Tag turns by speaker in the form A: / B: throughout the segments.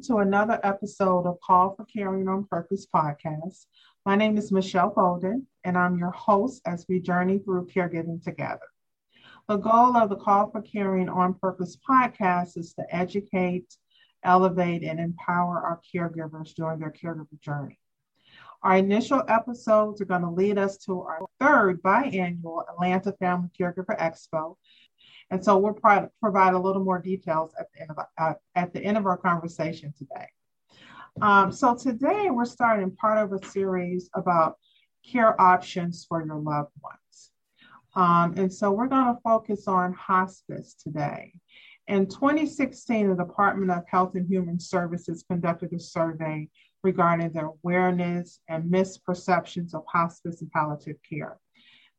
A: Welcome to another episode of Call for Caring on Purpose podcast. My name is Michelle Bolden, and I'm your host as we journey through caregiving together. The goal of the Call for Caring on Purpose podcast is to educate, elevate, and empower our caregivers during their caregiver journey. Our initial episodes are going to lead us to our third biannual Atlanta Family Caregiver Expo and so we'll pro- provide a little more details at the end of, uh, at the end of our conversation today. Um, so today we're starting part of a series about care options for your loved ones. Um, and so we're going to focus on hospice today. In 2016, the Department of Health and Human Services conducted a survey regarding the awareness and misperceptions of hospice and palliative care.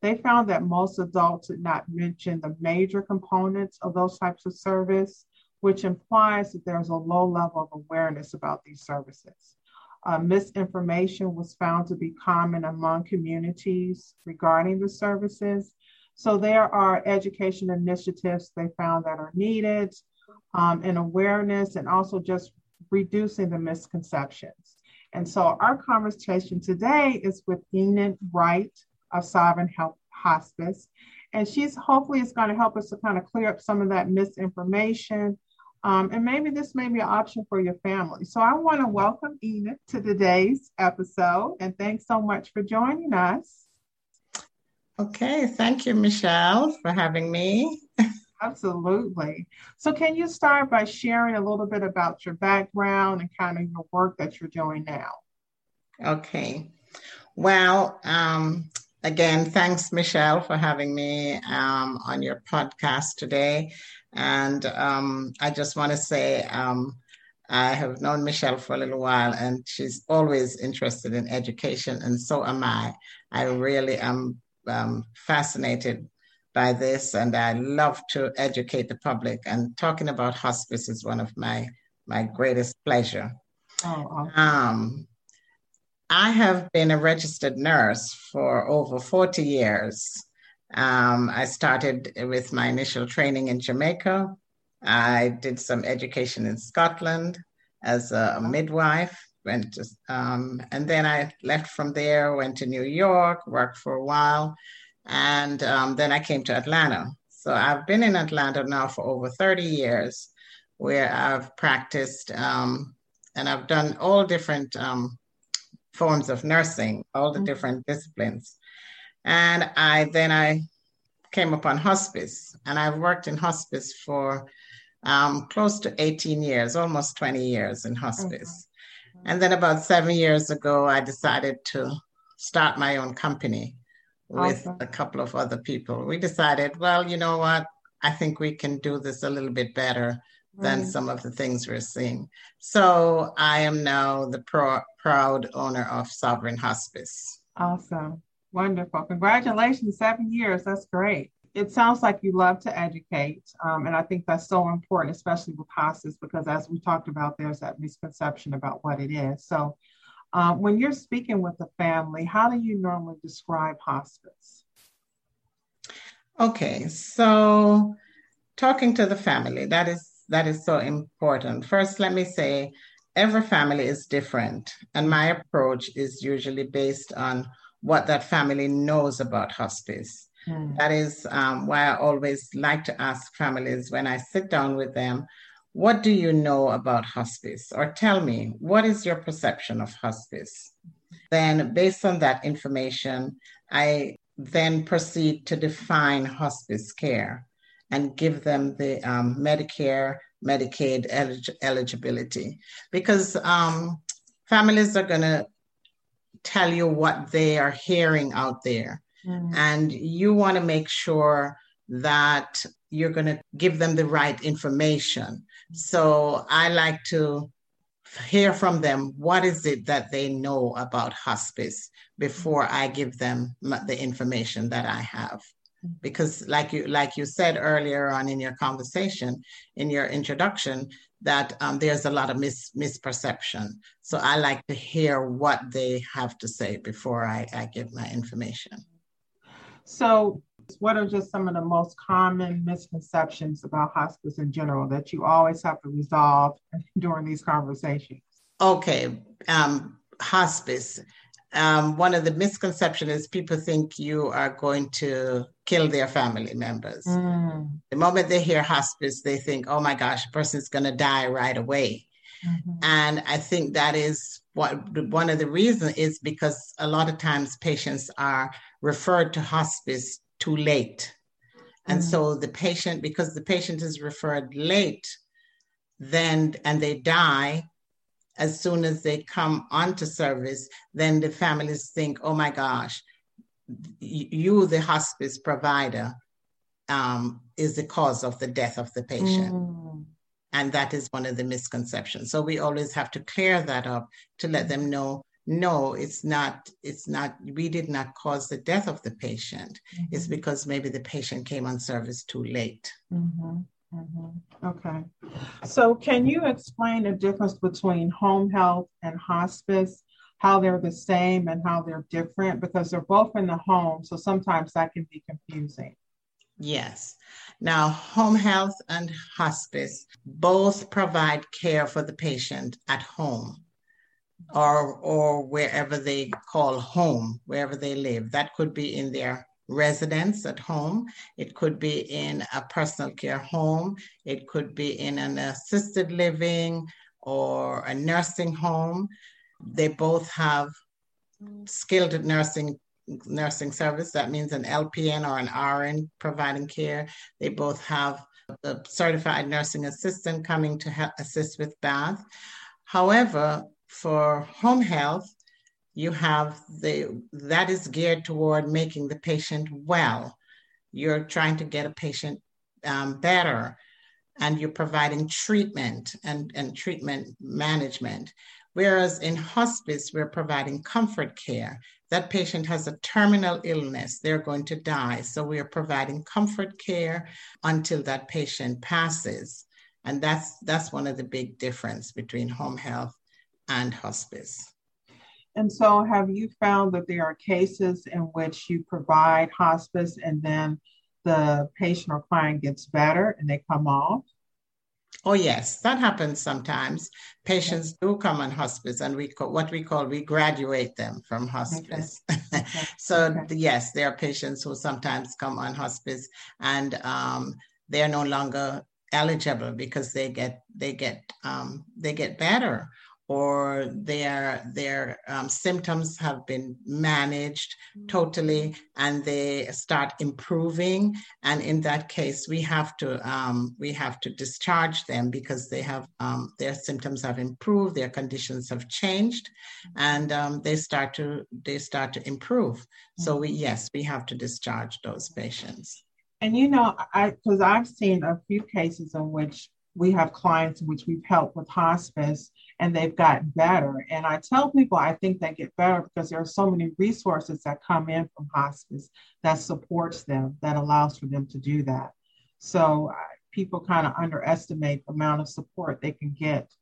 A: They found that most adults did not mention the major components of those types of service, which implies that there's a low level of awareness about these services. Uh, misinformation was found to be common among communities regarding the services. So there are education initiatives they found that are needed um, and awareness and also just reducing the misconceptions. And so our conversation today is with Enid Wright of Sovereign Health Hospice. And she's hopefully is going to help us to kind of clear up some of that misinformation. Um, and maybe this may be an option for your family. So I want to welcome Enid to today's episode. And thanks so much for joining us.
B: Okay, thank you, Michelle, for having me.
A: Absolutely. So, can you start by sharing a little bit about your background and kind of your work that you're doing now?
B: Okay. Well, um, Again, thanks, Michelle, for having me um, on your podcast today. And um, I just want to say um, I have known Michelle for a little while, and she's always interested in education, and so am I. I really am um, fascinated by this, and I love to educate the public. And talking about hospice is one of my my greatest pleasure. Oh, awesome. I have been a registered nurse for over 40 years. Um, I started with my initial training in Jamaica. I did some education in Scotland as a midwife. Went to, um, and then I left from there, went to New York, worked for a while, and um, then I came to Atlanta. So I've been in Atlanta now for over 30 years, where I've practiced um, and I've done all different um, forms of nursing, all the mm-hmm. different disciplines. And I then I came upon hospice, and I've worked in hospice for um, close to 18 years, almost 20 years in hospice. Mm-hmm. And then about seven years ago, I decided to start my own company with awesome. a couple of other people. We decided, well, you know what? I think we can do this a little bit better than some of the things we're seeing. So I am now the pro- proud owner of Sovereign Hospice.
A: Awesome. Wonderful. Congratulations. Seven years. That's great. It sounds like you love to educate. Um, and I think that's so important, especially with hospice, because as we talked about, there's that misconception about what it is. So um, when you're speaking with a family, how do you normally describe hospice?
B: Okay. So talking to the family, that is that is so important. First, let me say every family is different, and my approach is usually based on what that family knows about hospice. Mm. That is um, why I always like to ask families when I sit down with them, What do you know about hospice? Or tell me, what is your perception of hospice? Then, based on that information, I then proceed to define hospice care and give them the um, Medicare, Medicaid elig- eligibility. Because um, families are going to tell you what they are hearing out there. Mm. And you want to make sure that you're going to give them the right information So I like to hear from them what is it that they know about hospice before I give them the information that I have because like you like you said earlier on in your conversation in your introduction that um, there's a lot of mis- misperception. So i like to hear what they have to say before I, I give my information.
A: So what are just some of the most common misconceptions about hospice in general that you always have to resolve during these conversations?
B: Okay um, hospice um, one of the misconceptions is people think you are going to kill their family members. Mm. The moment they hear hospice, they think, oh my gosh, a person's going to die right away. Mm-hmm. And I think that is what one of the reasons is because a lot of times patients are referred to hospice too late. And mm. so the patient, because the patient is referred late, then and they die, as soon as they come onto service, then the families think, oh my gosh, you, the hospice provider, um, is the cause of the death of the patient. Mm. And that is one of the misconceptions. So we always have to clear that up to let them know no it's not it's not we did not cause the death of the patient mm-hmm. it's because maybe the patient came on service too late
A: mm-hmm. Mm-hmm. Okay. So, can you explain the difference between home health and hospice? How they're the same and how they're different? Because they're both in the home. So, sometimes that can be confusing.
B: Yes. Now, home health and hospice both provide care for the patient at home or or wherever they call home, wherever they live. That could be in their residence at home. It could be in a personal care home. It could be in an assisted living or a nursing home. They both have skilled nursing nursing service. That means an LPN or an RN providing care. They both have a certified nursing assistant coming to assist with bath. However, for home health, you have the that is geared toward making the patient well. You're trying to get a patient um, better and you're providing treatment and, and treatment management. Whereas in hospice we're providing comfort care. That patient has a terminal illness they're going to die. So we are providing comfort care until that patient passes. And that's that's one of the big difference between home health and hospice
A: and so, have you found that there are cases in which you provide hospice and then the patient or client gets better and they come off?
B: Oh yes, that happens sometimes. Patients do come on hospice, and we call, what we call we graduate them from hospice. Okay. Okay. so okay. yes, there are patients who sometimes come on hospice, and um, they are no longer eligible because they get they get um, they get better or their their um, symptoms have been managed totally and they start improving. And in that case we have to um, we have to discharge them because they have um, their symptoms have improved their conditions have changed and um, they start to they start to improve. So we yes we have to discharge those patients.
A: And you know i because i've seen a few cases in which we have clients in which we've helped with hospice and they've gotten better. And I tell people I think they get better because there are so many resources that come in from hospice that supports them, that allows for them to do that. So uh, people kind of underestimate the amount of support they can get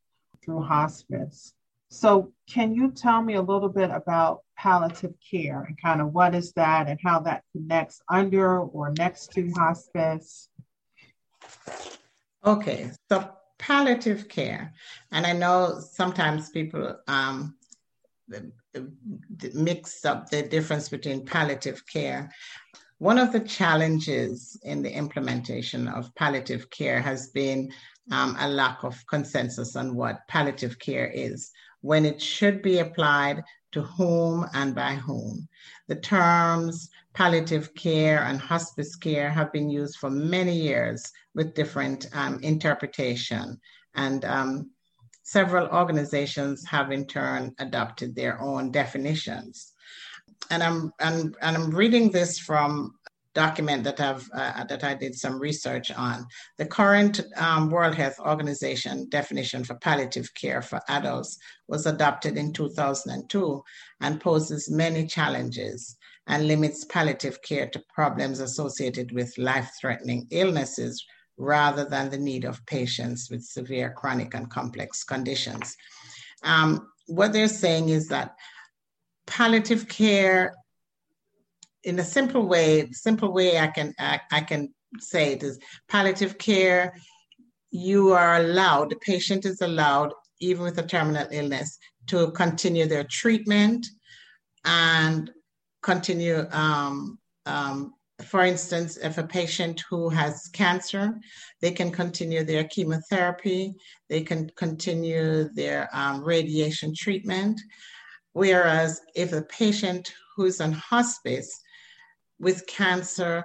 A: through hospice. So, can you tell me a little bit about palliative care and kind of what is that and how that connects under or next to hospice?
B: Okay, so palliative care, and I know sometimes people um, mix up the difference between palliative care. One of the challenges in the implementation of palliative care has been um, a lack of consensus on what palliative care is, when it should be applied to whom and by whom. The terms palliative care and hospice care have been used for many years with different um, interpretation. And um, several organizations have in turn adopted their own definitions. And I'm, and, and I'm reading this from document that I've uh, that I did some research on. The current um, World Health Organization definition for palliative care for adults was adopted in 2002 and poses many challenges and limits palliative care to problems associated with life-threatening illnesses rather than the need of patients with severe chronic and complex conditions. Um, what they're saying is that palliative care in a simple way, simple way I can I, I can say it is palliative care. You are allowed, the patient is allowed, even with a terminal illness, to continue their treatment and continue. Um, um, for instance, if a patient who has cancer, they can continue their chemotherapy, they can continue their um, radiation treatment. Whereas if a patient who's on hospice with cancer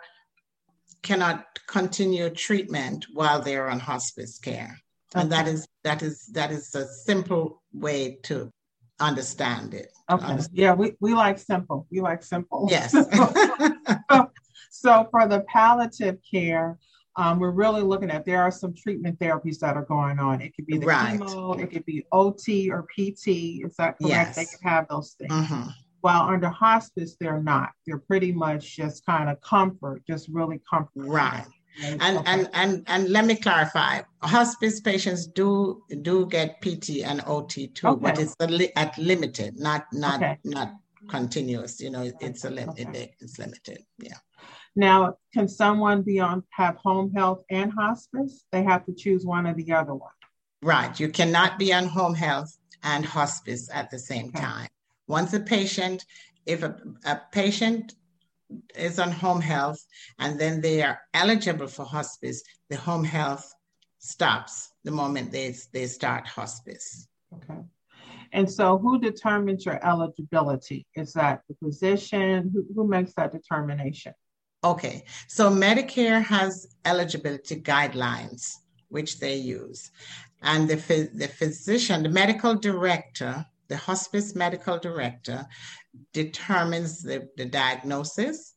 B: cannot continue treatment while they're on hospice care. And that is that is that is a simple way to understand it.
A: Okay.
B: Understand.
A: Yeah, we, we like simple. We like simple.
B: Yes.
A: so for the palliative care, um, we're really looking at there are some treatment therapies that are going on. It could be the right. chemo, it could be OT or PT. Is that correct? Yes. They can have those things. Mm-hmm. While under hospice, they're not. They're pretty much just kind of comfort, just really comfort.
B: Right. And, okay. and and and let me clarify. Hospice patients do do get PT and OT too, okay. but it's li- at limited, not not okay. not continuous. You know, it's a limit. It's limited. Yeah.
A: Now, can someone be on have home health and hospice? They have to choose one or the other one.
B: Right. You cannot be on home health and hospice at the same time. Once a patient, if a, a patient is on home health and then they are eligible for hospice, the home health stops the moment they, they start hospice.
A: Okay. And so, who determines your eligibility? Is that the physician? Who, who makes that determination?
B: Okay, so Medicare has eligibility guidelines which they use, and the, the physician, the medical director, the hospice medical director determines the, the diagnosis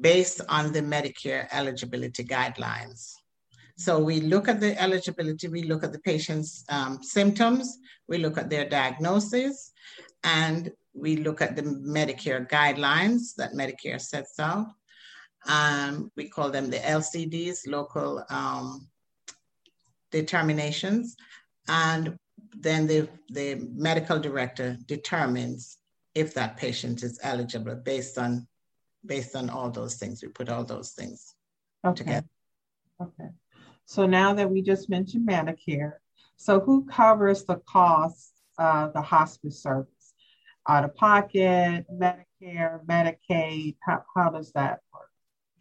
B: based on the Medicare eligibility guidelines. So we look at the eligibility, we look at the patient's um, symptoms, we look at their diagnosis, and we look at the Medicare guidelines that Medicare sets out. Um, we call them the LCDs, local um, determinations. And then the, the medical director determines if that patient is eligible based on based on all those things. We put all those things okay. together.
A: Okay. So now that we just mentioned Medicare, so who covers the costs of the hospice service? Out of pocket, Medicare, Medicaid, how, how does that work?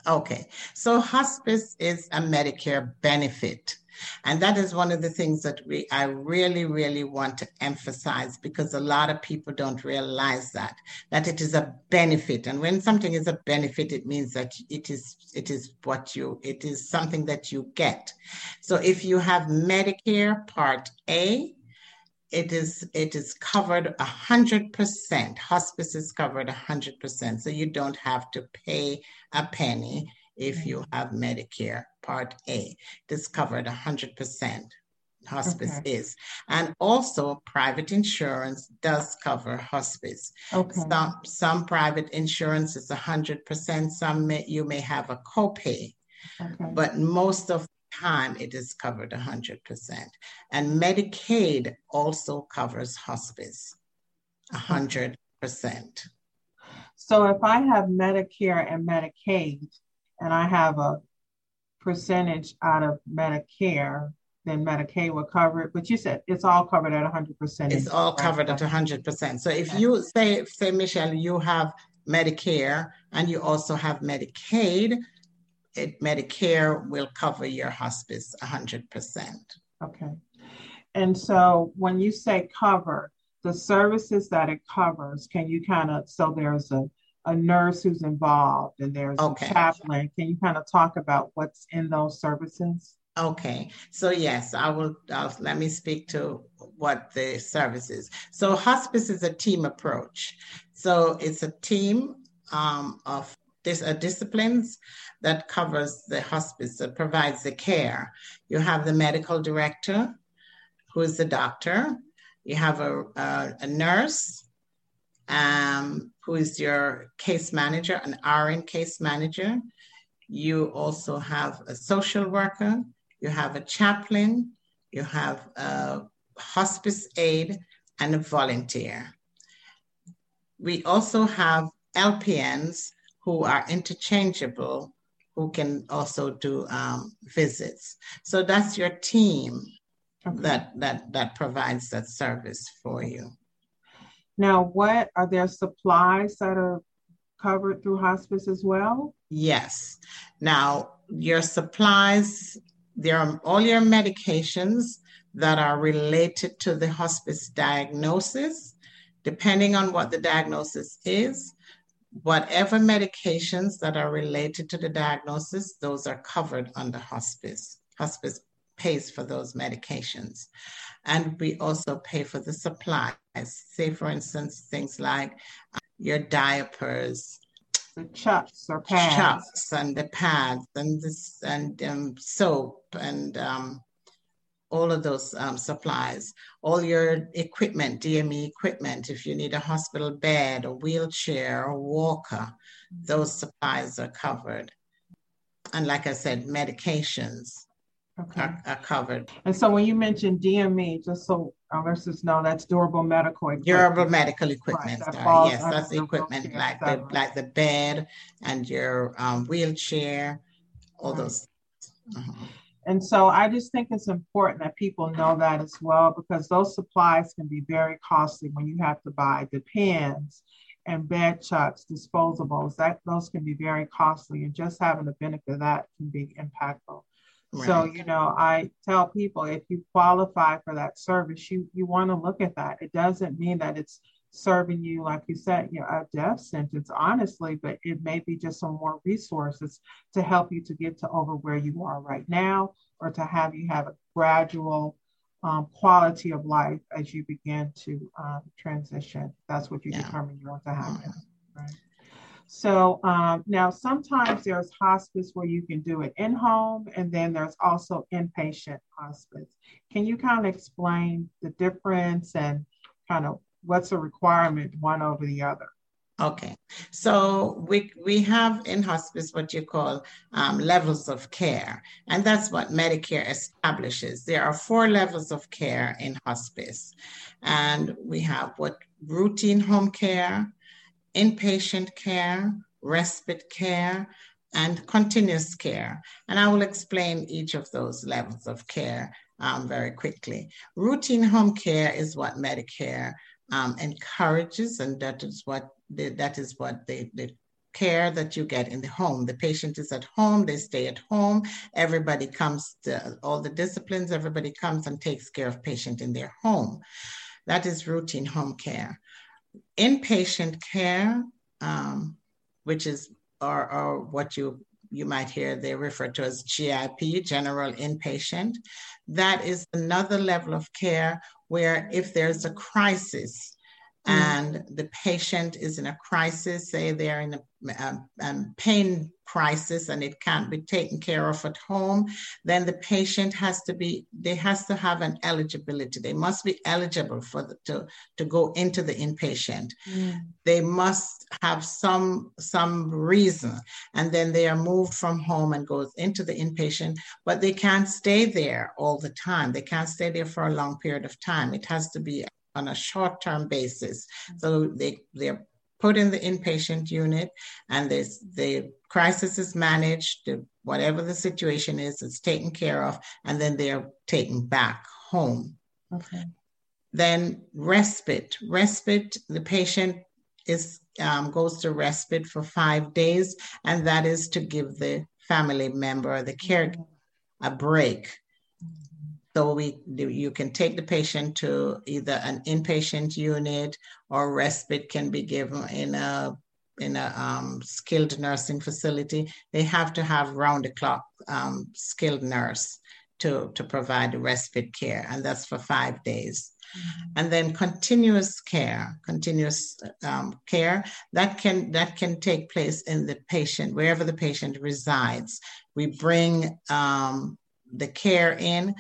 B: Okay, so hospice is a Medicare benefit. And that is one of the things that we, I really, really want to emphasize because a lot of people don't realize that, that it is a benefit. And when something is a benefit, it means that it is, it is what you, it is something that you get. So if you have Medicare Part A, it is it is covered a hundred percent. Hospice is covered a hundred percent, so you don't have to pay a penny if you mm-hmm. have Medicare Part A. It is covered 100%. Hospice okay. is. And also, private insurance does cover hospice. Okay. Some, some private insurance is 100%, some may, you may have a copay, okay. but most of the time it is covered 100%. And Medicaid also covers hospice 100%.
A: So if I have Medicare and Medicaid, and I have a percentage out of Medicare, then Medicaid will cover it. But you said it's all covered at 100%.
B: It's all covered at 100%. So if you say, say, Michelle, you have Medicare and you also have Medicaid, it, Medicare will cover your hospice 100%.
A: Okay. And so when you say cover, the services that it covers, can you kind of, so there's a a nurse who's involved and there's okay. a chaplain. Can you kind of talk about what's in those services?
B: Okay, so yes, I will. I'll, let me speak to what the service is. So hospice is a team approach. So it's a team um, of dis- uh, disciplines that covers the hospice, that provides the care. You have the medical director, who is the doctor. You have a, a, a nurse, um, who is your case manager, an RN case manager. You also have a social worker, you have a chaplain, you have a hospice aide, and a volunteer. We also have LPNs who are interchangeable, who can also do um, visits. So that's your team okay. that, that, that provides that service for you.
A: Now, what are there supplies that are covered through hospice as well?
B: Yes. Now, your supplies, there are all your medications that are related to the hospice diagnosis, depending on what the diagnosis is. Whatever medications that are related to the diagnosis, those are covered under hospice. Hospice pays for those medications. And we also pay for the supplies. Say, for instance, things like uh, your diapers,
A: the chucks or pads,
B: chucks and the pads and this and um, soap and um, all of those um, supplies, all your equipment, DME equipment, if you need a hospital bed, a wheelchair, a walker, those supplies are covered. And like I said, medications okay. are, are, covered.
A: And so when you mentioned DME, just so our listeners know, that's durable medical equipment.
B: Durable medical equipment. Right, that yes, that's equipment like the like the bed and your um, wheelchair, all right. those. Uh-huh.
A: And so I just think it's important that people know that as well because those supplies can be very costly when you have to buy the pens and bed chucks, disposables. That those can be very costly, and just having the benefit of that can be impactful. Right. So, you know, I tell people if you qualify for that service, you you want to look at that. It doesn't mean that it's serving you, like you said, you know, a death sentence, honestly, but it may be just some more resources to help you to get to over where you are right now or to have you have a gradual um, quality of life as you begin to um, transition. That's what you yeah. determine you want to happen. Mm-hmm. Right. So um, now sometimes there's hospice where you can do it in home, and then there's also inpatient hospice. Can you kind of explain the difference and kind of what's a requirement one over the other?
B: Okay, so we we have in hospice what you call um, levels of care, and that's what Medicare establishes. There are four levels of care in hospice, and we have what routine home care, inpatient care, respite care, and continuous care. And I will explain each of those levels of care um, very quickly. Routine home care is what Medicare um, encourages, and that is what the, that is what the, the care that you get in the home. The patient is at home, they stay at home. Everybody comes to all the disciplines, everybody comes and takes care of patient in their home. That is routine home care. Inpatient care, um, which is or, or what you you might hear they refer to as GIP, general inpatient. That is another level of care where if there's a crisis, mm. and the patient is in a crisis, say they're in a, a, um, a, um, pain crisis and it can't be taken care of at home, then the patient has to be, they has to have an eligibility. They must be eligible for the, to, to go into the inpatient. Mm. They must have some some reason. And then they are moved from home and goes into the inpatient, but they can't stay there all the time. They can't stay there for a long period of time. It has to be on a short term basis. So they, they're put in the inpatient unit and this, the crisis is managed, whatever the situation is, it's taken care of, and then they're taken back home. Okay. Then respite. Respite, the patient is um, goes to respite for five days, and that is to give the family member or the caregiver a break so we you can take the patient to either an inpatient unit or respite can be given in a in a um, skilled nursing facility. They have to have round the clock um, skilled nurse to, to provide respite care, and that's for five days. Mm-hmm. And then continuous care, continuous um, care that can that can take place in the patient wherever the patient resides. We bring um, the care in.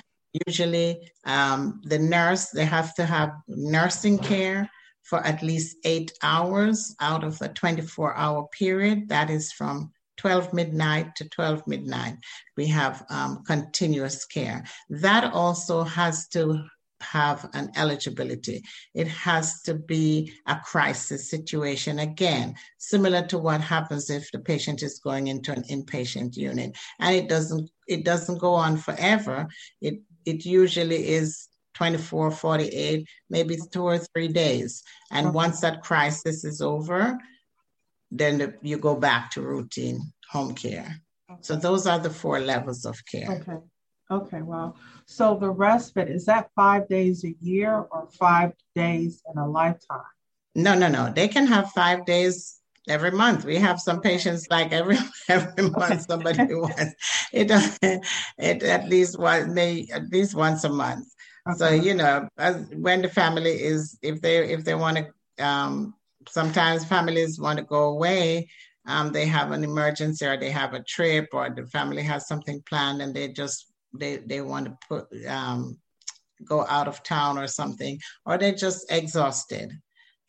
B: Usually, um, the nurse they have to have nursing care for at least eight hours out of a 24 hour period. That is from 12 midnight to 12 midnight. We have um, continuous care. That also has to have an eligibility. It has to be a crisis situation. Again, similar to what happens if the patient is going into an inpatient unit. And it doesn't it doesn't go on forever. It it usually is 24, 48, maybe two or three days. And okay. once that crisis is over, then the, you go back to routine home care. Okay. So those are the four levels of care.
A: Okay. Okay, well, so the respite is that five days a year or five days in a lifetime?
B: No, no, no. They can have five days every month. We have some patients like every every month somebody wants it. It at least one may at least once a month. Okay. So you know, as, when the family is if they if they want to, um, sometimes families want to go away. Um, they have an emergency or they have a trip or the family has something planned and they just they they want to put um, go out of town or something, or they're just exhausted,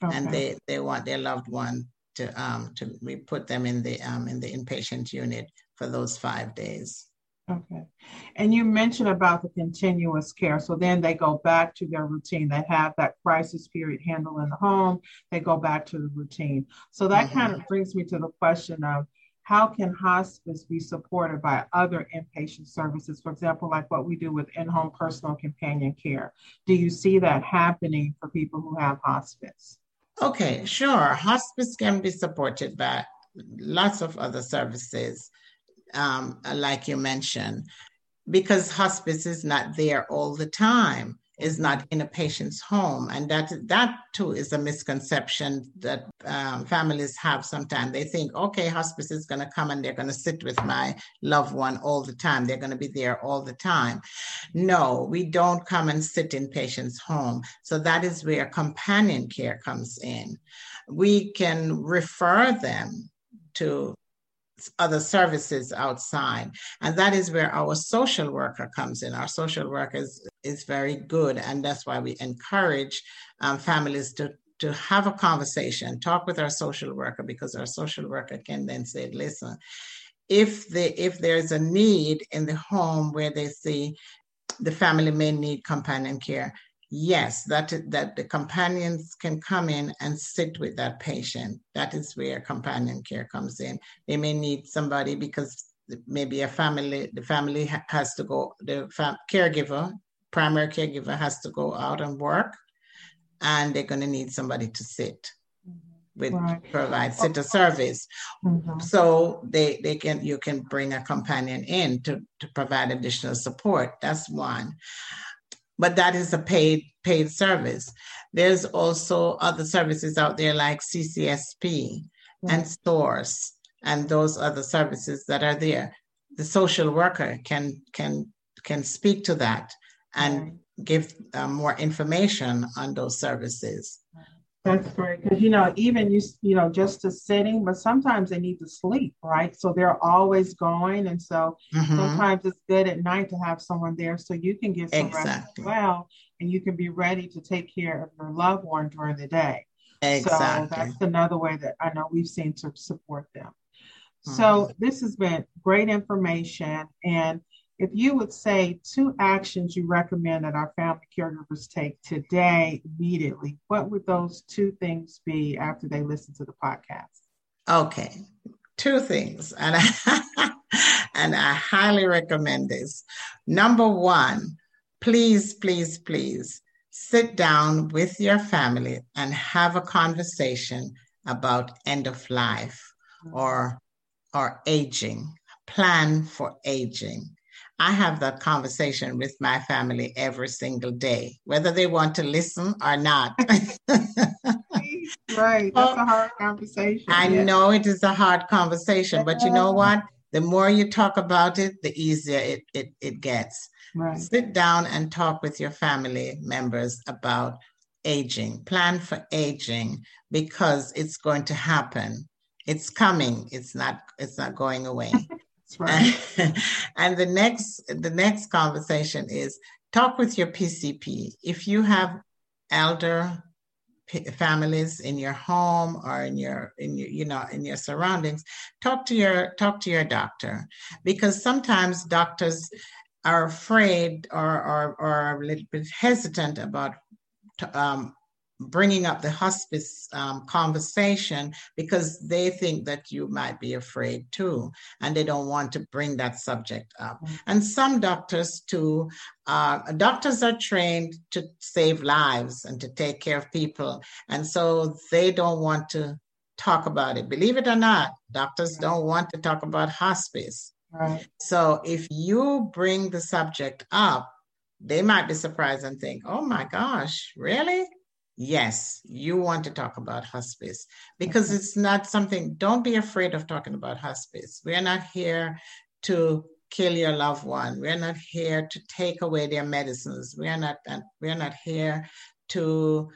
B: okay. and they they want their loved one to um to we put them in the um in the inpatient unit for those five days.
A: Okay. And you mentioned about the continuous care. So then they go back to their routine. They have that crisis period handled in the home. They go back to the routine. So that mm-hmm. kind of brings me to the question of how can hospice be supported by other inpatient services, for example, like what we do with in home personal companion care? Do you see that happening for people who have hospice?
B: Okay, sure. Hospice can be supported by lots of other services, um, like you mentioned, because hospice is not there all the time is not in a patient's home. And that that too is a misconception that um, families have sometimes. They think okay hospice is going to come and they're going to sit with my loved one all the time. They're going to be there all the time. No we don't come and sit in patient's home. So that is where companion care comes in. We can refer them to other services outside. And that is where our social worker comes in. Our social worker is, is very good. And that's why we encourage um, families to, to have a conversation, talk with our social worker, because our social worker can then say, listen, if the if there's a need in the home where they see the family may need companion care, yes, that that the companions can come in and sit with that patient. That is where companion care comes in. They may need somebody because maybe a family, the family has to go, the fam- caregiver, primary caregiver has to go out and work, and they're going to need somebody to sit with right. provide sitter service. Mm-hmm. So they they can you can bring a companion in to to provide additional support. That's one but that is a paid paid service. There's also other services out there like CCSP and SOURCE and those other services that are there. The social worker can can can speak to that and give uh, more information on those services.
A: That's great because you know even you you know just to sitting, but sometimes they need to sleep, right? So they're always going, and so mm-hmm. sometimes it's good at night to have someone there so you can get some exactly. rest as well, and you can be ready to take care of your loved one during the day. Exactly. So that's another way that I know we've seen to support them. Mm-hmm. So this has been great information, and if you would say two actions you recommend that our family caregivers take today immediately, what would those two things be after they listen to the podcast?
B: Okay, two things, and I, and I highly recommend this. Number one, please, please, please sit down with your family and have a conversation about end of life mm-hmm. or or aging. Plan for aging I have that conversation with my family every single day, whether they want to listen or not.
A: right. That's a hard conversation.
B: I yeah. know it is a hard conversation, but you know what? The more you talk about it, the easier it, it, it gets. Right. Sit down and talk with your family members about aging. Plan for aging because it's going to happen. It's coming. It's not. It's not going away. Right. And, the next the next conversation is talk with your PCP. If you have elder families in your home or in your in your you know in your surroundings talk to your talk to your doctor because sometimes doctors are afraid or or, or a little bit hesitant about um, bringing up the hospice um, conversation because they think that you might be afraid too, and they don't want to bring that subject up. Mm-hmm. And some doctors too, uh, doctors are trained to save lives and to take care of people, and so they don't want to talk about it. Believe it or not, doctors don't want to talk about hospice. Right. So if you bring the subject up, they might be surprised and think, "Oh my gosh, really?" Yes, you want to talk about hospice because okay. it's not something, don't be afraid of talking about hospice. We're not here to kill your loved one. We're not here to take away their medicines. We're not we're not here to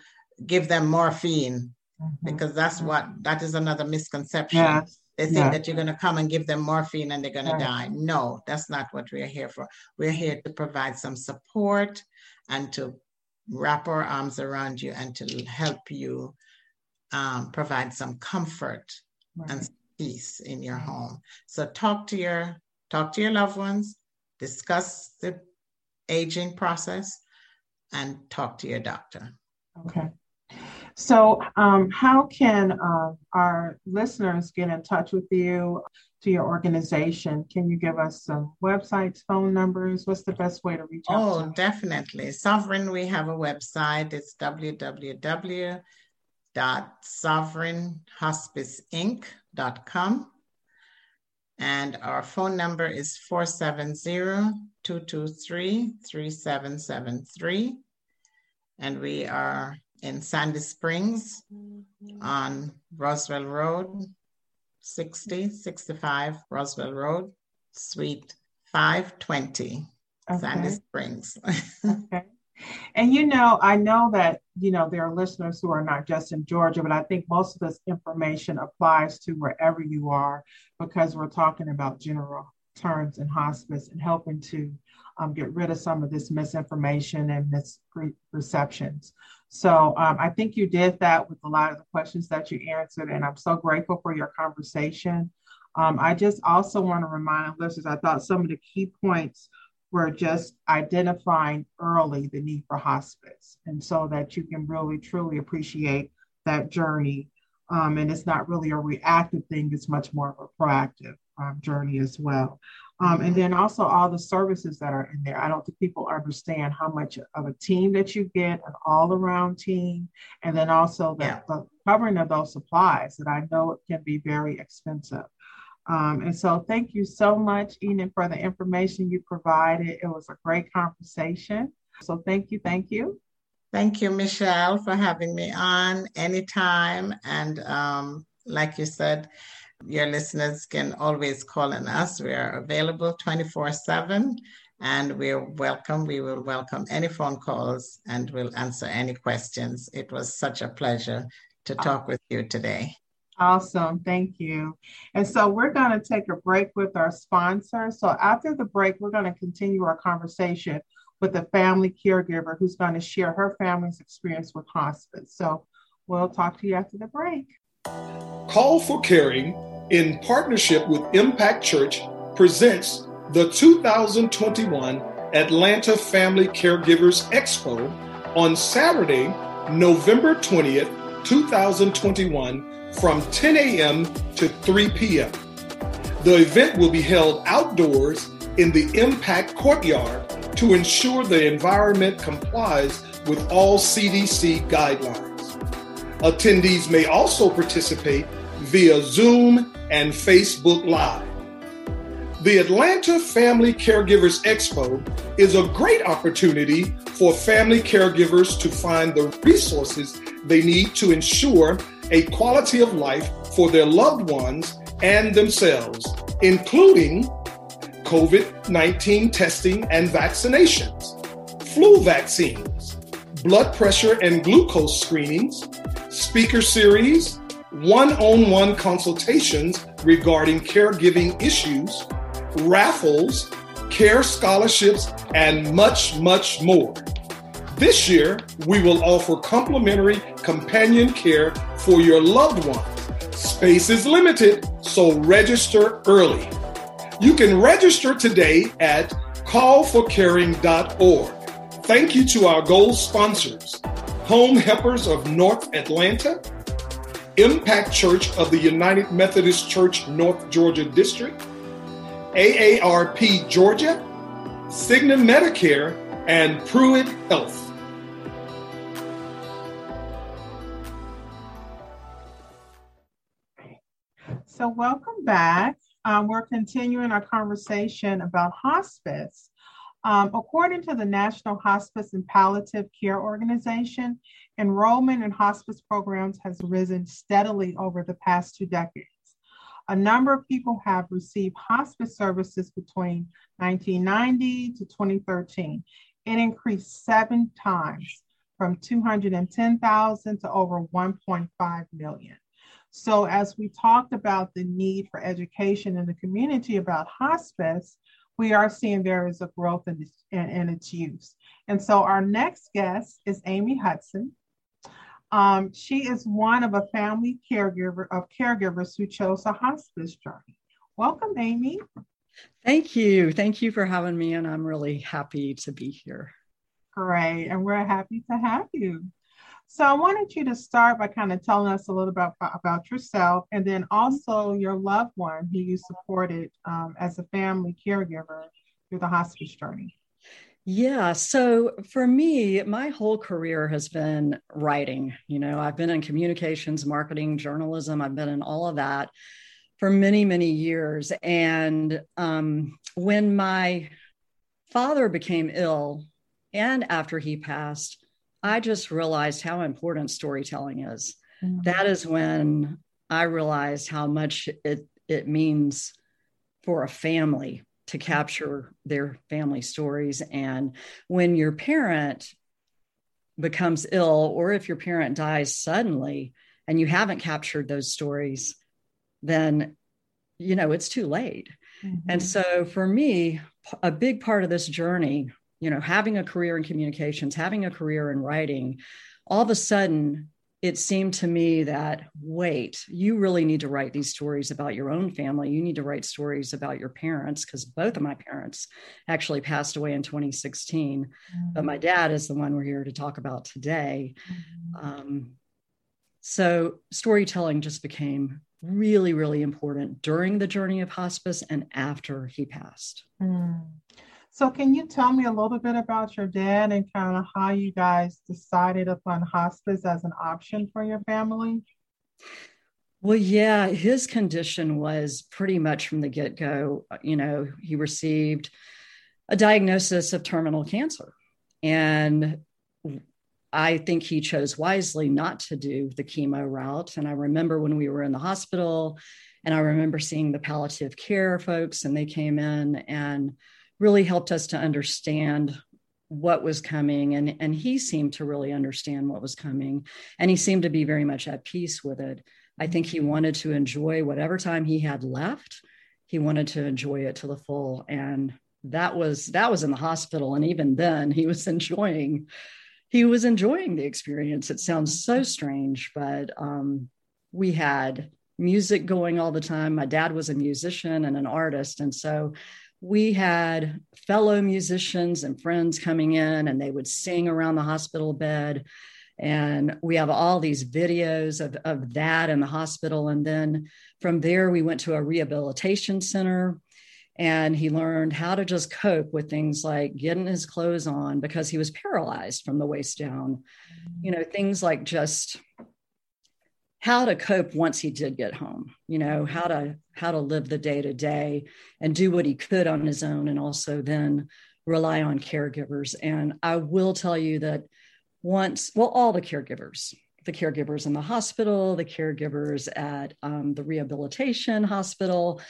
B: give them morphine mm-hmm. because that's what that is another misconception. Yes. They think yeah. that you're going to come and give them morphine and they're going right. to die. No, that's not what we're here for. We're here to provide some support and to wrap our arms around you and to help you um, provide some comfort right. and peace in your home. So talk to your talk to your loved ones, discuss the aging process, and talk to your doctor.
A: Okay. So, um, how can uh, our listeners get in touch with you? To your organization. Can you give us some websites, phone numbers? What's the best way to reach out?
B: Oh, definitely. Sovereign, we have a website. It's www.sovereignhospiceinc.com. And our phone number is 470-223-3773. And we are in Sandy Springs mm-hmm. on Roswell Road, 60, 65 Roswell Road, Suite 520, okay. Sandy Springs.
A: okay. And you know, I know that, you know, there are listeners who are not just in Georgia, but I think most of this information applies to wherever you are because we're talking about general terms in hospice and helping to um, get rid of some of this misinformation and misperceptions. So um, I think you did that with a lot of the questions that you answered, and I'm so grateful for your conversation. Um, I just also want to remind listeners, I thought some of the key points were just identifying early the need for hospice, and so that you can really truly appreciate that journey. Um, and it's not really a reactive thing, it's much more of a proactive um, journey as well. Um, and then also all the services that are in there. I don't think people understand how much of a team that you get, an all around team, and then also the, yeah. the, covering of those supplies that I know it can be very expensive. Um, and so thank you so much, Enid, for the information you provided. It was a great conversation. So thank you, thank you.
B: Thank you, Michelle, for having me on anytime. And um, like you said, your listeners can always call on us. We are available 24 7 and we're welcome. We will welcome any phone calls and we'll answer any questions. It was such a pleasure to talk with you today.
A: Awesome. Thank you. And so we're going to take a break with our sponsor. So after the break, we're going to continue our conversation with a family caregiver who's going to share her family's experience with hospice. So we'll talk to you after the break.
C: Call for Caring, in partnership with Impact Church, presents the 2021 Atlanta Family Caregivers Expo on Saturday, November 20th, 2021, from 10 a.m. to 3 p.m. The event will be held outdoors in the Impact Courtyard to ensure the environment complies with all CDC guidelines. Attendees may also participate via Zoom and Facebook Live. The Atlanta Family Caregivers Expo is a great opportunity for family caregivers to find the resources they need to ensure a quality of life for their loved ones and themselves, including COVID 19 testing and vaccinations, flu vaccines, blood pressure and glucose screenings, speaker series, one on one consultations regarding caregiving issues, raffles, care scholarships, and much, much more. This year, we will offer complimentary companion care for your loved ones. Space is limited, so register early. You can register today at callforcaring.org. Thank you to our gold sponsors Home Helpers of North Atlanta, Impact Church of the United Methodist Church North Georgia District, AARP Georgia, Cigna Medicare, and Pruitt Health.
A: So, welcome back. Um, we're continuing our conversation about hospice. Um, according to the National Hospice and Palliative Care Organization, enrollment in hospice programs has risen steadily over the past two decades. A number of people have received hospice services between 1990 to 2013. It increased seven times from 210,000 to over 1.5 million. So, as we talked about the need for education in the community about hospice, we are seeing there is a growth in, this, in, in its use. And so, our next guest is Amy Hudson. Um, she is one of a family caregiver of caregivers who chose a hospice journey. Welcome, Amy.
D: Thank you. Thank you for having me, and I'm really happy to be here.
A: Great, and we're happy to have you. So I wanted you to start by kind of telling us a little about about yourself, and then also your loved one who you supported um, as a family caregiver through the hospice journey.
D: Yeah. So for me, my whole career has been writing. You know, I've been in communications, marketing, journalism. I've been in all of that for many, many years. And um, when my father became ill and after he passed, I just realized how important storytelling is. Mm-hmm. That is when I realized how much it it means for a family to capture their family stories and when your parent becomes ill or if your parent dies suddenly and you haven't captured those stories then you know it's too late mm-hmm. and so for me a big part of this journey you know, having a career in communications, having a career in writing, all of a sudden it seemed to me that wait, you really need to write these stories about your own family. You need to write stories about your parents because both of my parents actually passed away in 2016. Mm-hmm. But my dad is the one we're here to talk about today. Mm-hmm. Um, so storytelling just became really, really important during the journey of hospice and after he passed.
A: Mm. So, can you tell me a little bit about your dad and kind of how you guys decided upon hospice as an option for your family?
D: Well, yeah, his condition was pretty much from the get go. You know, he received a diagnosis of terminal cancer. And I think he chose wisely not to do the chemo route. And I remember when we were in the hospital, and I remember seeing the palliative care folks, and they came in and really helped us to understand what was coming. And and he seemed to really understand what was coming. And he seemed to be very much at peace with it. I think he wanted to enjoy whatever time he had left. He wanted to enjoy it to the full. And that was that was in the hospital. And even then he was enjoying he was enjoying the experience. It sounds so strange but um, we had music going all the time. My dad was a musician and an artist. And so we had fellow musicians and friends coming in and they would sing around the hospital bed. And we have all these videos of, of that in the hospital. And then from there we went to a rehabilitation center and he learned how to just cope with things like getting his clothes on because he was paralyzed from the waist down. You know things like just how to cope once he did get home you know how to how to live the day to day and do what he could on his own and also then rely on caregivers and i will tell you that once well all the caregivers the caregivers in the hospital the caregivers at um, the rehabilitation hospital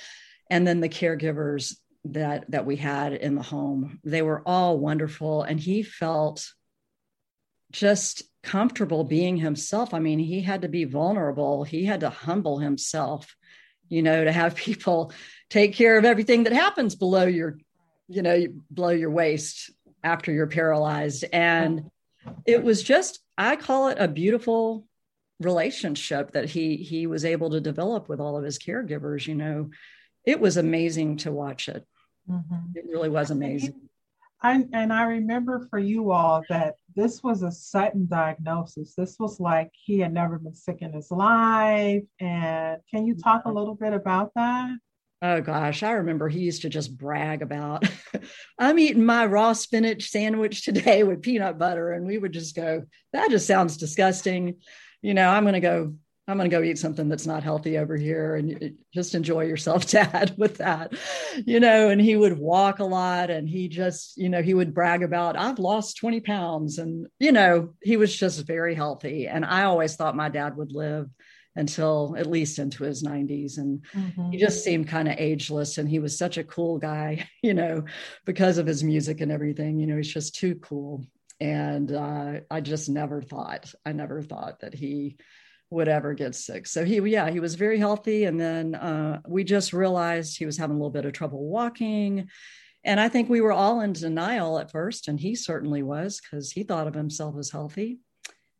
D: and then the caregivers that that we had in the home. They were all wonderful, and he felt just comfortable being himself. I mean, he had to be vulnerable. He had to humble himself, you know, to have people take care of everything that happens below your, you know, below your waist after you're paralyzed. And it was just, I call it a beautiful relationship that he he was able to develop with all of his caregivers you know it was amazing to watch it mm-hmm. it really was amazing
A: I, and I remember for you all that this was a sudden diagnosis. This was like he had never been sick in his life. And can you talk a little bit about that?
D: Oh gosh, I remember he used to just brag about, I'm eating my raw spinach sandwich today with peanut butter. And we would just go, that just sounds disgusting. You know, I'm going to go I'm going to go eat something that's not healthy over here and just enjoy yourself, dad, with that, you know. And he would walk a lot and he just, you know, he would brag about, I've lost 20 pounds. And, you know, he was just very healthy. And I always thought my dad would live until at least into his 90s. And mm-hmm. he just seemed kind of ageless. And he was such a cool guy, you know, because of his music and everything. You know, he's just too cool. And uh, I just never thought, I never thought that he, would ever get sick. So he, yeah, he was very healthy. And then uh, we just realized he was having a little bit of trouble walking. And I think we were all in denial at first, and he certainly was because he thought of himself as healthy.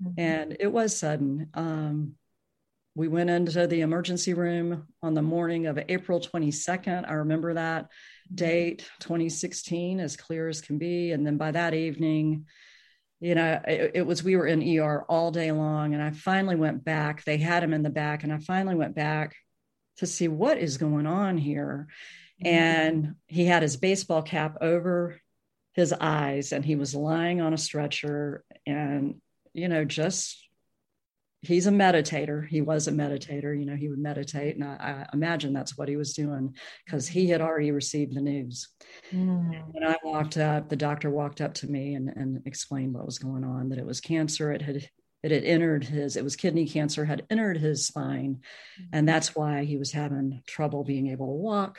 D: Mm-hmm. And it was sudden. Um, we went into the emergency room on the morning of April 22nd. I remember that mm-hmm. date, 2016, as clear as can be. And then by that evening, you know it, it, was we were in er all day long and i finally went back they had him in the back and i finally went back to see what is going on here mm-hmm. and he had his baseball cap over his eyes and he was lying on a stretcher and you know just he's a meditator. He was a meditator. You know, he would meditate, and I, I imagine that's what he was doing because he had already received the news. Mm. When I walked up, the doctor walked up to me and, and explained what was going on. That it was cancer. It had it had entered his. It was kidney cancer. Had entered his spine, and mm. that's why he was having trouble being able to walk.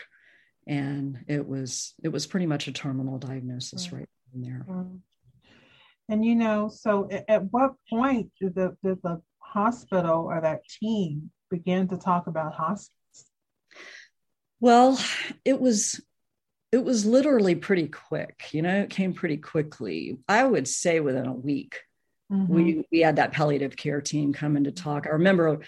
D: And it was it was pretty much a terminal diagnosis mm. right, right in there. Mm.
A: And you know, so at, at what point did the did the hospital or that team began to talk about hospice?
D: Well, it was it was literally pretty quick. You know, it came pretty quickly. I would say within a week. Mm-hmm. We we had that palliative care team come in to talk. I remember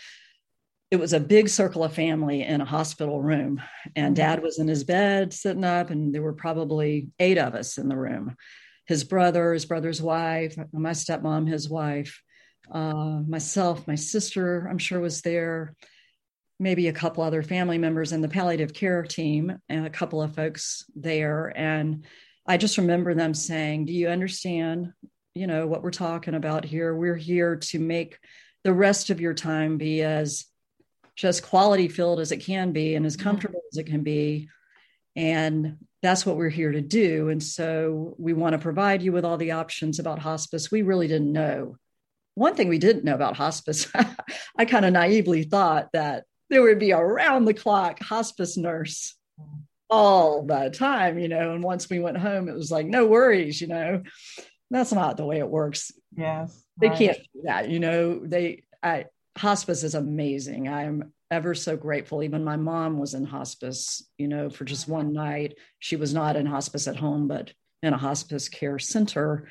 D: it was a big circle of family in a hospital room and mm-hmm. dad was in his bed sitting up and there were probably eight of us in the room his brother his brother's wife my stepmom his wife uh, myself, my sister, I'm sure was there, maybe a couple other family members in the palliative care team, and a couple of folks there. And I just remember them saying, Do you understand, you know, what we're talking about here? We're here to make the rest of your time be as just quality filled as it can be and as mm-hmm. comfortable as it can be. And that's what we're here to do. And so we want to provide you with all the options about hospice. We really didn't know one thing we didn't know about hospice, I kind of naively thought that there would be a round the clock hospice nurse all the time, you know. And once we went home, it was like, no worries, you know. That's not the way it works.
A: Yes.
D: They right. can't do that, you know. They I hospice is amazing. I'm ever so grateful. Even my mom was in hospice, you know, for just one night. She was not in hospice at home, but in a hospice care center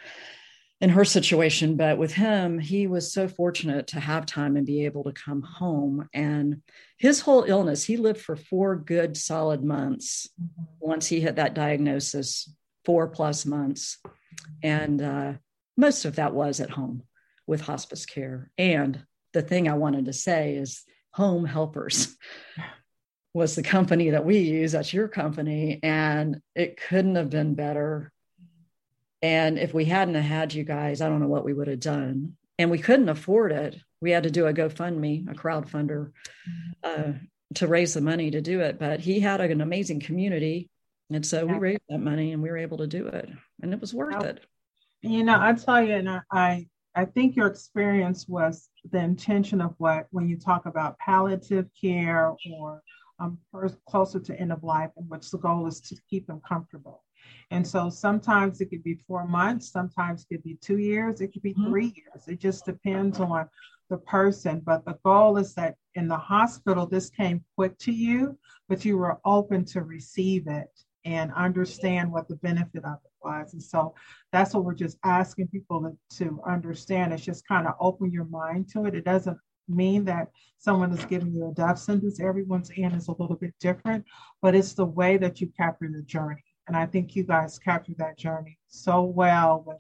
D: in her situation but with him he was so fortunate to have time and be able to come home. And his whole illness he lived for four good solid months mm-hmm. once he hit that diagnosis four plus months. And uh, most of that was at home with hospice care. And the thing i wanted to say is home helpers was the company that we use. That's your company. And it couldn't have been better and if we hadn't had you guys, I don't know what we would have done. And we couldn't afford it. We had to do a GoFundMe, a crowdfunder, uh, to raise the money to do it. But he had an amazing community. And so we raised that money and we were able to do it. And it was worth it.
A: You know, I tell you, and I, I think your experience was the intention of what, when you talk about palliative care or um, closer to end of life, in which the goal is to keep them comfortable. And so sometimes it could be four months, sometimes it could be two years, it could be mm-hmm. three years. It just depends on the person. But the goal is that in the hospital, this came quick to you, but you were open to receive it and understand what the benefit of it was. And so that's what we're just asking people to, to understand. It's just kind of open your mind to it. It doesn't mean that someone is giving you a death sentence. Everyone's end is a little bit different, but it's the way that you capture the journey. And I think you guys captured that journey so well with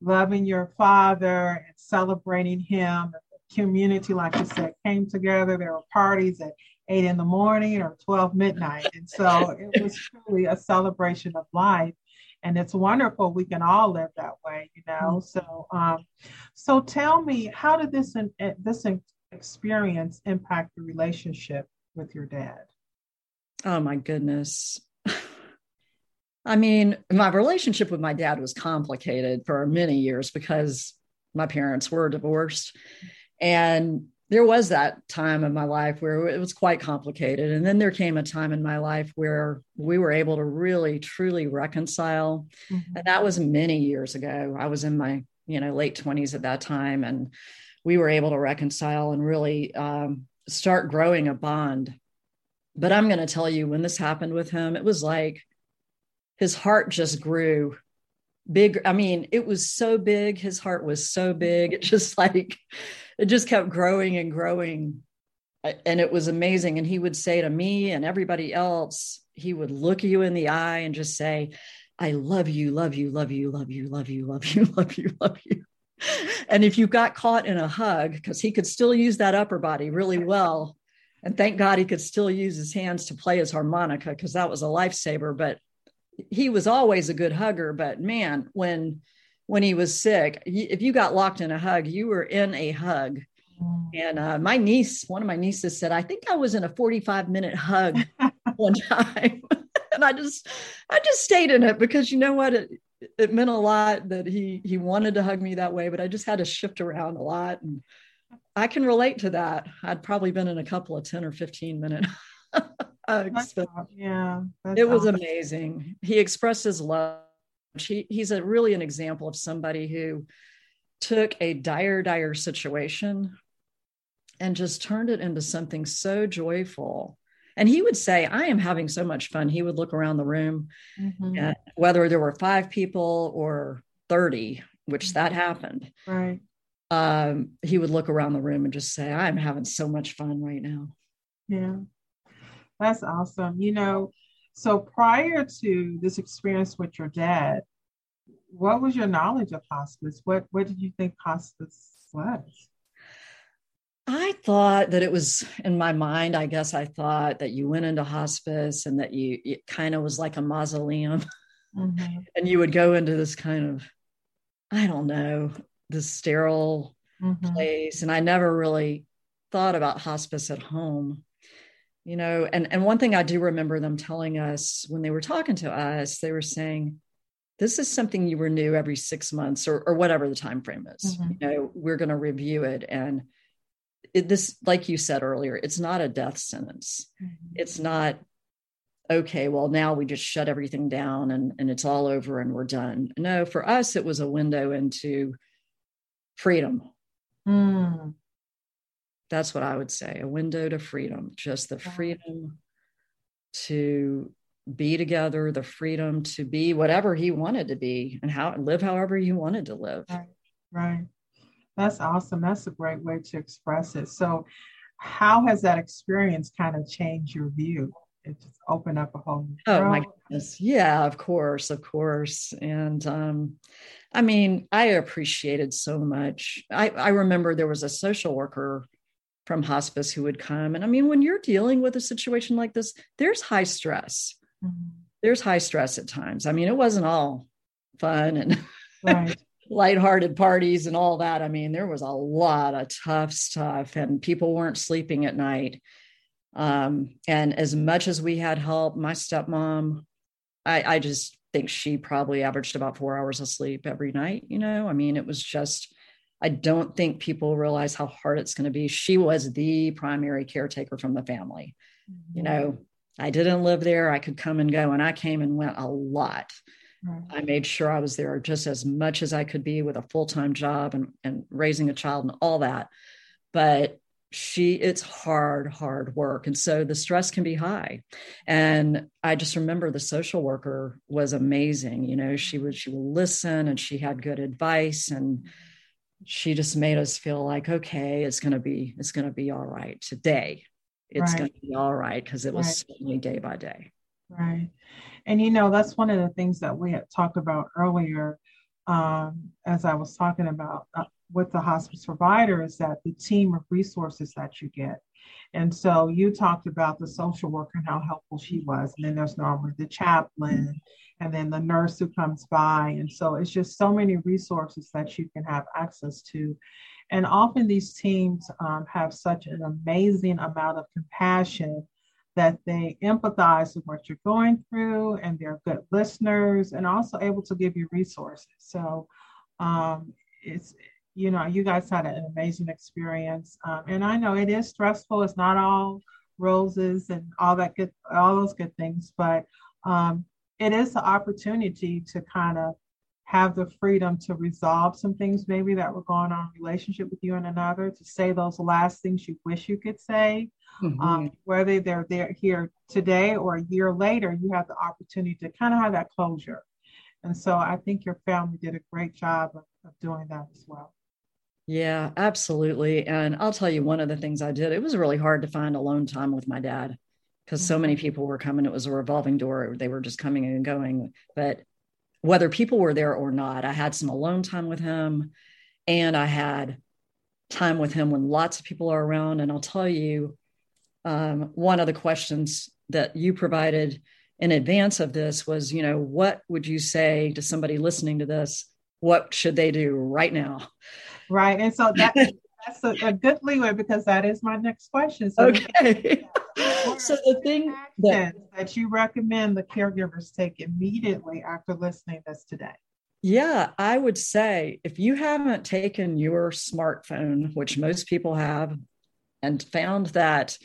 A: loving your father and celebrating him. The community, like you said, came together. There were parties at eight in the morning or 12 midnight. And so it was truly a celebration of life. And it's wonderful we can all live that way, you know. Mm-hmm. So, um, so tell me, how did this in, this experience impact the relationship with your dad?
D: Oh my goodness. I mean, my relationship with my dad was complicated for many years because my parents were divorced. And there was that time in my life where it was quite complicated. And then there came a time in my life where we were able to really, truly reconcile. Mm-hmm. And that was many years ago. I was in my, you know, late 20s at that time. And we were able to reconcile and really um, start growing a bond. But I'm going to tell you, when this happened with him, it was like, his heart just grew big. I mean, it was so big. His heart was so big. It just like, it just kept growing and growing. And it was amazing. And he would say to me and everybody else, he would look you in the eye and just say, I love you, love you, love you, love you, love you, love you, love you, love you. And if you got caught in a hug, because he could still use that upper body really well, and thank God he could still use his hands to play his harmonica because that was a lifesaver. But he was always a good hugger, but man, when when he was sick, if you got locked in a hug, you were in a hug. Mm. And uh, my niece, one of my nieces said, I think I was in a 45 minute hug one time. and I just, I just stayed in it because you know what? It, it meant a lot that he, he wanted to hug me that way, but I just had to shift around a lot. And I can relate to that. I'd probably been in a couple of 10 or 15 minute hugs. Yeah, it was awesome. amazing. He expressed his love. He, he's a really an example of somebody who took a dire, dire situation and just turned it into something so joyful. And he would say, I am having so much fun. He would look around the room, mm-hmm. whether there were five people or 30, which that mm-hmm. happened.
A: Right.
D: Um, he would look around the room and just say, I'm having so much fun right now.
A: Yeah. That's awesome. You know, so prior to this experience with your dad, what was your knowledge of hospice? What what did you think hospice was?
D: I thought that it was in my mind. I guess I thought that you went into hospice and that you it kind of was like a mausoleum, mm-hmm. and you would go into this kind of, I don't know, this sterile mm-hmm. place. And I never really thought about hospice at home you know and and one thing i do remember them telling us when they were talking to us they were saying this is something you renew every six months or, or whatever the time frame is mm-hmm. you know we're going to review it. And it, this like you said earlier it's not a death sentence. Mm-hmm. it's not okay well now we just shut everything down and and it's all over and we're done. No for us it was a window into freedom. Mm that's what I would say a window to freedom, just the freedom to be together, the freedom to be whatever he wanted to be and how live however he wanted to live.
A: Right. right. That's awesome. That's a great way to express it. So, how has that experience kind of changed your view? It just opened up a whole.
D: oh world. my goodness! Yeah, of course, of course. And um, I mean, I appreciated so much. I, I remember there was a social worker from hospice who would come. And I mean, when you're dealing with a situation like this, there's high stress. Mm-hmm. There's high stress at times. I mean, it wasn't all fun and right. lighthearted parties and all that. I mean, there was a lot of tough stuff, and people weren't sleeping at night. Um, and as much as we had help, my stepmom, I, I just think she probably averaged about four hours of sleep every night. You know, I mean, it was just I don't think people realize how hard it's going to be. She was the primary caretaker from the family. You mm-hmm. know, I didn't live there. I could come and go, and I came and went a lot. Right. I made sure I was there just as much as I could be with a full time job and, and raising a child and all that. But she it's hard hard work and so the stress can be high and i just remember the social worker was amazing you know she would she would listen and she had good advice and mm-hmm. She just made us feel like okay it's going to be it's going to be all right today it's right. going to be all right because it was right. certainly day by day
A: right and you know that's one of the things that we had talked about earlier um, as i was talking about uh, with the hospice provider is that the team of resources that you get. And so you talked about the social worker and how helpful she was. And then there's normally the chaplain and then the nurse who comes by. And so it's just so many resources that you can have access to. And often these teams um, have such an amazing amount of compassion that they empathize with what you're going through and they're good listeners and also able to give you resources. So um, it's you know, you guys had an amazing experience. Um, and I know it is stressful. It's not all roses and all that good, all those good things, but um, it is the opportunity to kind of have the freedom to resolve some things maybe that were going on in relationship with you and another, to say those last things you wish you could say. Mm-hmm. Um, whether they're there here today or a year later, you have the opportunity to kind of have that closure. And so I think your family did a great job of, of doing that as well.
D: Yeah, absolutely. And I'll tell you one of the things I did, it was really hard to find alone time with my dad because so many mm-hmm. people were coming. It was a revolving door. They were just coming and going. But whether people were there or not, I had some alone time with him and I had time with him when lots of people are around. And I'll tell you, um, one of the questions that you provided in advance of this was, you know, what would you say to somebody listening to this? What should they do right now?
A: Right. And so that that's a, a, good leeway because that is my next question.
D: So okay. So the thing
A: that, that you recommend the caregivers take immediately after listening this today.
D: Yeah, I would say if you haven't taken your smartphone, which most people have, and found that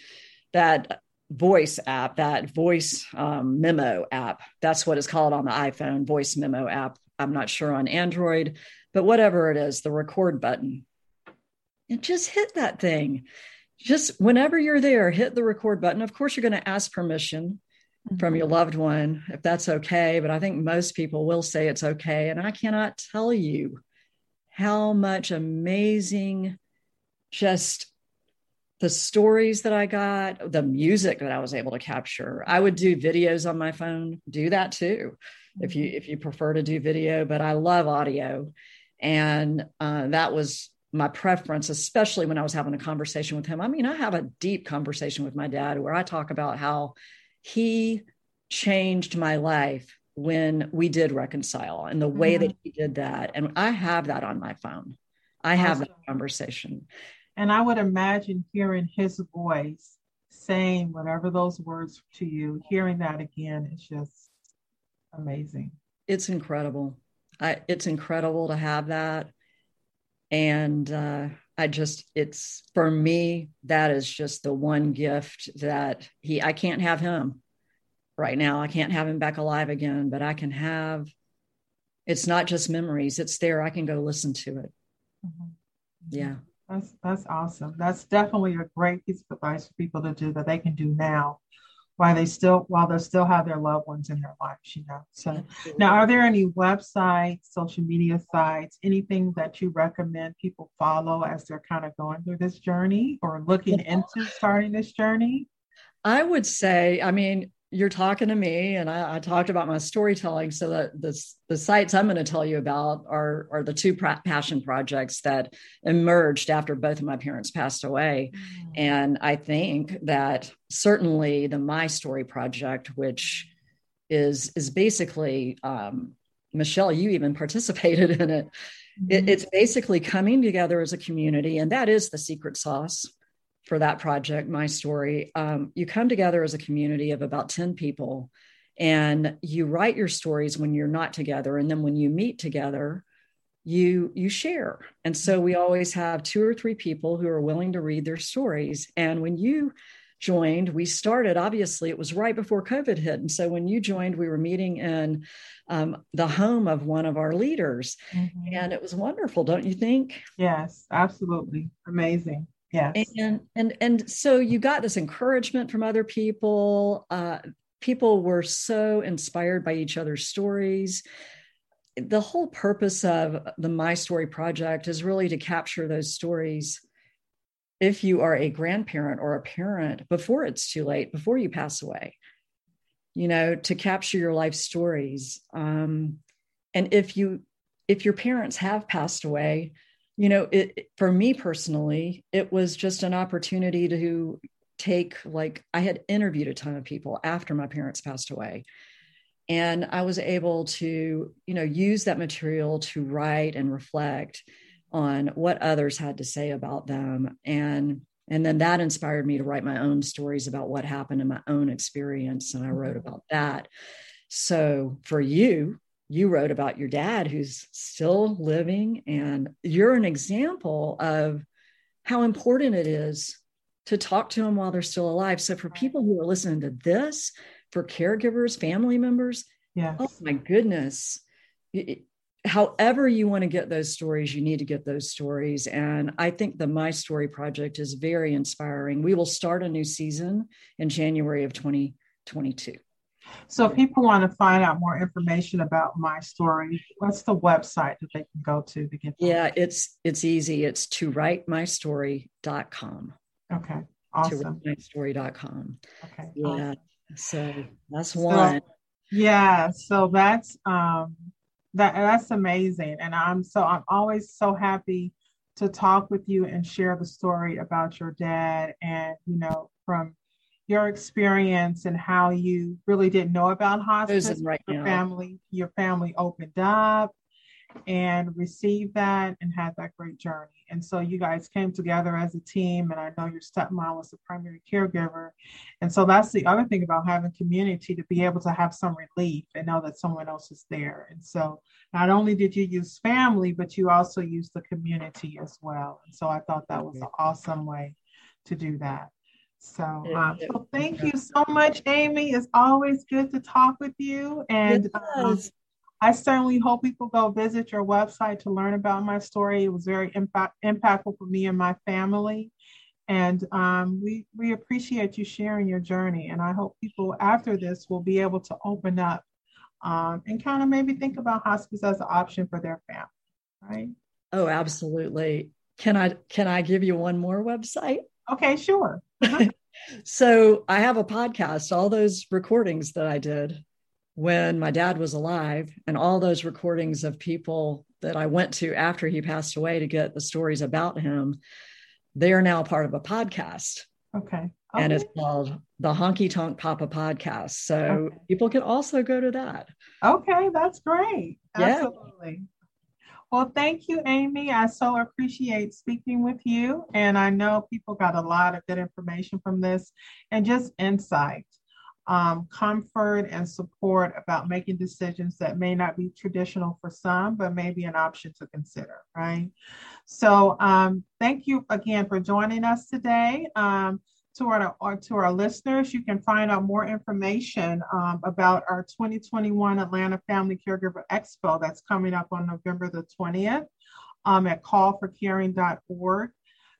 D: that voice app, that voice um, memo app, that's what it's called on the iPhone, voice memo app. I'm not sure on Android, but whatever it is, the record button, and just hit that thing. Just whenever you're there, hit the record button. Of course, you're going to ask permission from your loved one if that's okay, but I think most people will say it's okay. And I cannot tell you how much amazing just the stories that I got, the music that I was able to capture. I would do videos on my phone, do that too if you if you prefer to do video but i love audio and uh, that was my preference especially when i was having a conversation with him i mean i have a deep conversation with my dad where i talk about how he changed my life when we did reconcile and the way mm-hmm. that he did that and i have that on my phone i have awesome. that conversation
A: and i would imagine hearing his voice saying whatever those words to you hearing that again is just amazing.
D: It's incredible. I, it's incredible to have that. And uh, I just, it's for me, that is just the one gift that he, I can't have him right now. I can't have him back alive again, but I can have, it's not just memories, it's there. I can go listen to it. Mm-hmm. Yeah.
A: That's that's awesome. That's definitely a great piece of advice for people to do that they can do now while they still while they still have their loved ones in their lives you know so Absolutely. now are there any websites social media sites anything that you recommend people follow as they're kind of going through this journey or looking into starting this journey
D: i would say i mean you're talking to me and I, I, talked about my storytelling so that the, the sites i'm going to tell you about are, are the two passion projects that emerged after both of my parents passed away mm. and i think that certainly the my story project which is is basically um, michelle you even participated in it. Mm-hmm. it it's basically coming together as a community and that is the secret sauce for that project, my story, um, you come together as a community of about 10 people and you write your stories when you're not together. And then when you meet together, you you share and so we always have two or three people who are willing to read their stories and when you joined, we started, obviously, it was right before COVID hit. And so when you joined, we were meeting in um, the home of one of our leaders. Mm-hmm. And it was wonderful, don't you think?
A: Yes, absolutely. Amazing. Yes.
D: And and and so you got this encouragement from other people. Uh, people were so inspired by each other's stories. The whole purpose of the My Story project is really to capture those stories if you are a grandparent or a parent before it's too late, before you pass away, you know, to capture your life stories. Um, and if you, if your parents have passed away, you know, it, for me personally, it was just an opportunity to take, like, I had interviewed a ton of people after my parents passed away. And I was able to, you know, use that material to write and reflect on what others had to say about them and and then that inspired me to write my own stories about what happened in my own experience and i wrote about that so for you you wrote about your dad who's still living and you're an example of how important it is to talk to them while they're still alive so for people who are listening to this for caregivers family members
A: yeah
D: oh my goodness however you want to get those stories, you need to get those stories. And I think the My Story project is very inspiring. We will start a new season in January of 2022.
A: So if people want to find out more information about my story, what's the website that they can go to to get
D: that? Yeah, it's it's easy. It's to write my story.com.
A: Okay. Awesome.
D: To mystory.com.
A: Okay.
D: Yeah. Awesome. So that's one. So,
A: yeah. So that's um that that's amazing and i'm so i'm always so happy to talk with you and share the story about your dad and you know from your experience and how you really didn't know about hospice
D: right
A: your now. family your family opened up and received that and had that great journey. And so you guys came together as a team, and I know your stepmom was the primary caregiver. And so that's the other thing about having community to be able to have some relief and know that someone else is there. And so not only did you use family, but you also used the community as well. And so I thought that was an awesome way to do that. So, um, so thank you so much, Amy. It's always good to talk with you. And um, I certainly hope people go visit your website to learn about my story. It was very impact, impactful for me and my family. And um, we, we appreciate you sharing your journey. And I hope people after this will be able to open up um, and kind of maybe think about hospice as an option for their family, right?
D: Oh, absolutely. Can I can I give you one more website?
A: Okay, sure. Uh-huh.
D: so I have a podcast, all those recordings that I did when my dad was alive and all those recordings of people that I went to after he passed away to get the stories about him, they are now part of a podcast.
A: Okay. okay.
D: And oh, it's called the Honky Tonk Papa Podcast. So okay. people can also go to that.
A: Okay, that's great. Absolutely. Well, thank you, Amy. I so appreciate speaking with you. And I know people got a lot of good information from this and just insight um, comfort and support about making decisions that may not be traditional for some, but maybe an option to consider, right? So, um, thank you again for joining us today. Um, to our, to our listeners, you can find out more information um, about our 2021 Atlanta Family Caregiver Expo that's coming up on November the 20th um, at callforcaring.org.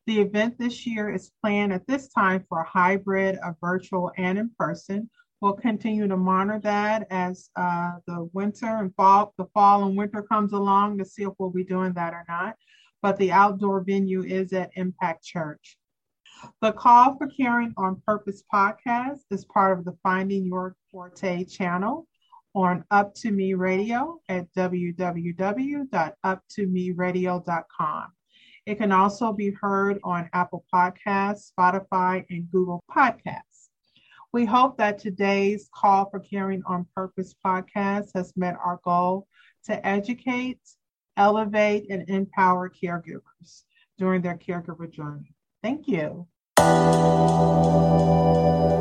A: The event this year is planned at this time for a hybrid of virtual and in person. We'll continue to monitor that as uh, the winter and fall, the fall and winter comes along to see if we'll be doing that or not. But the outdoor venue is at Impact Church. The Call for Caring on Purpose podcast is part of the Finding Your Forte channel on Up to Me Radio at www.up2meradio.com. It can also be heard on Apple Podcasts, Spotify, and Google Podcasts. We hope that today's Call for Caring on Purpose podcast has met our goal to educate, elevate, and empower caregivers during their caregiver journey. Thank you. フフフフフ。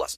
E: plus.